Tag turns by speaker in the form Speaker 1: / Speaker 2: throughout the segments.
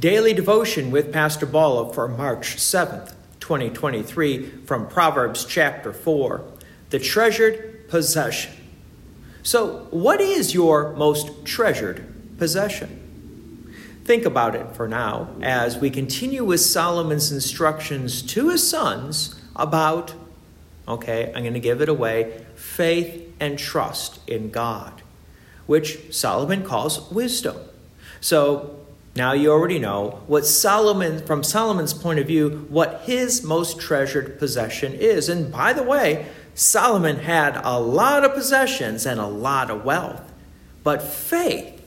Speaker 1: Daily devotion with Pastor Balla for March 7th, 2023, from Proverbs chapter 4 The Treasured Possession. So, what is your most treasured possession? Think about it for now as we continue with Solomon's instructions to his sons about, okay, I'm going to give it away, faith and trust in God, which Solomon calls wisdom. So, now you already know what Solomon, from Solomon's point of view, what his most treasured possession is. And by the way, Solomon had a lot of possessions and a lot of wealth, but faith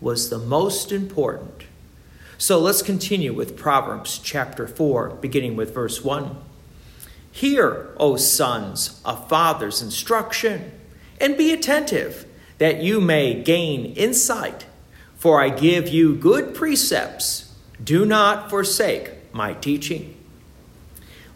Speaker 1: was the most important. So let's continue with Proverbs chapter 4, beginning with verse 1. Hear, O sons, a father's instruction, and be attentive, that you may gain insight for I give you good precepts. Do not forsake my teaching.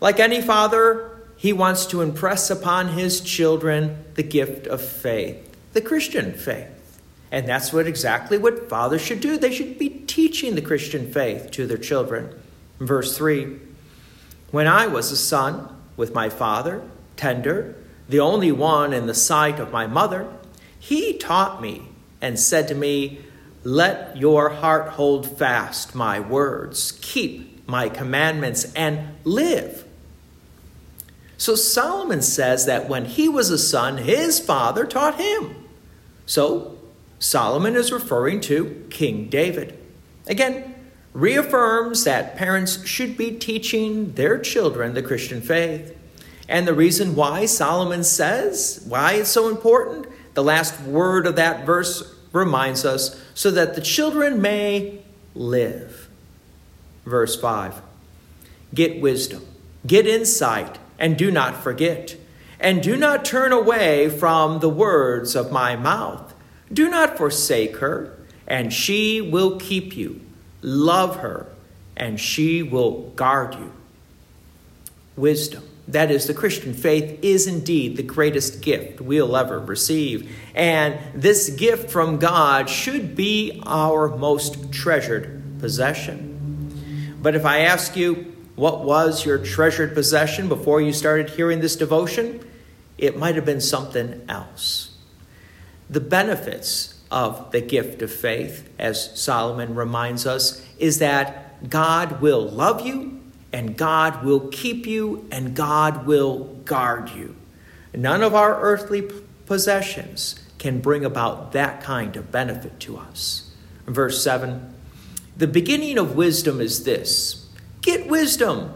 Speaker 1: Like any father, he wants to impress upon his children the gift of faith, the Christian faith. And that's what exactly what fathers should do. They should be teaching the Christian faith to their children. Verse 3 When I was a son with my father, tender, the only one in the sight of my mother, he taught me and said to me, let your heart hold fast my words, keep my commandments, and live. So Solomon says that when he was a son, his father taught him. So Solomon is referring to King David. Again, reaffirms that parents should be teaching their children the Christian faith. And the reason why Solomon says, why it's so important, the last word of that verse reminds us, so that the children may live. Verse 5 Get wisdom, get insight, and do not forget. And do not turn away from the words of my mouth. Do not forsake her, and she will keep you. Love her, and she will guard you. Wisdom that is, the Christian faith is indeed the greatest gift we'll ever receive. And this gift from God should be our most treasured possession. But if I ask you, what was your treasured possession before you started hearing this devotion? It might have been something else. The benefits of the gift of faith, as Solomon reminds us, is that God will love you and God will keep you, and God will guard you. None of our earthly possessions can bring about that kind of benefit to us. Verse 7 The beginning of wisdom is this get wisdom,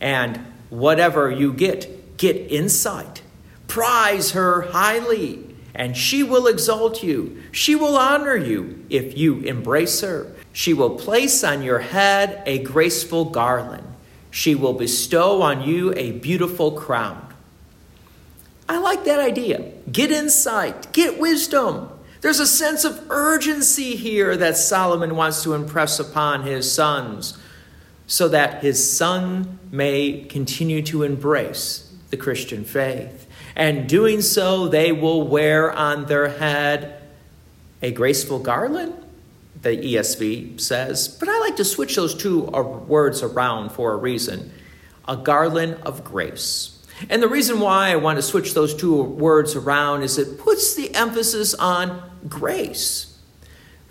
Speaker 1: and whatever you get, get insight. Prize her highly, and she will exalt you. She will honor you if you embrace her. She will place on your head a graceful garland she will bestow on you a beautiful crown. I like that idea. Get insight, get wisdom. There's a sense of urgency here that Solomon wants to impress upon his sons so that his son may continue to embrace the Christian faith. And doing so, they will wear on their head a graceful garland the ESV says, but I like to switch those two uh, words around for a reason a garland of grace. And the reason why I want to switch those two words around is it puts the emphasis on grace.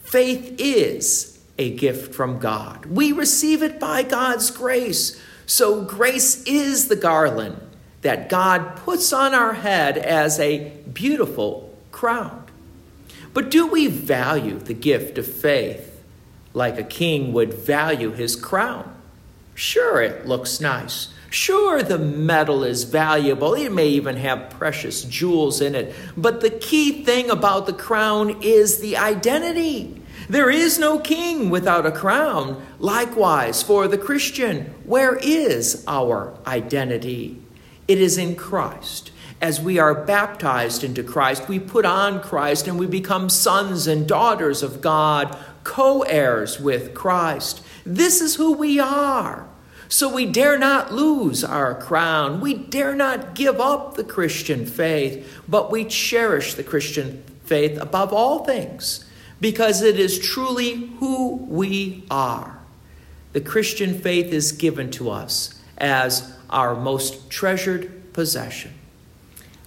Speaker 1: Faith is a gift from God. We receive it by God's grace. So, grace is the garland that God puts on our head as a beautiful crown. But do we value the gift of faith like a king would value his crown? Sure, it looks nice. Sure, the metal is valuable. It may even have precious jewels in it. But the key thing about the crown is the identity. There is no king without a crown. Likewise, for the Christian, where is our identity? It is in Christ. As we are baptized into Christ, we put on Christ and we become sons and daughters of God, co heirs with Christ. This is who we are. So we dare not lose our crown. We dare not give up the Christian faith, but we cherish the Christian faith above all things because it is truly who we are. The Christian faith is given to us as our most treasured possession.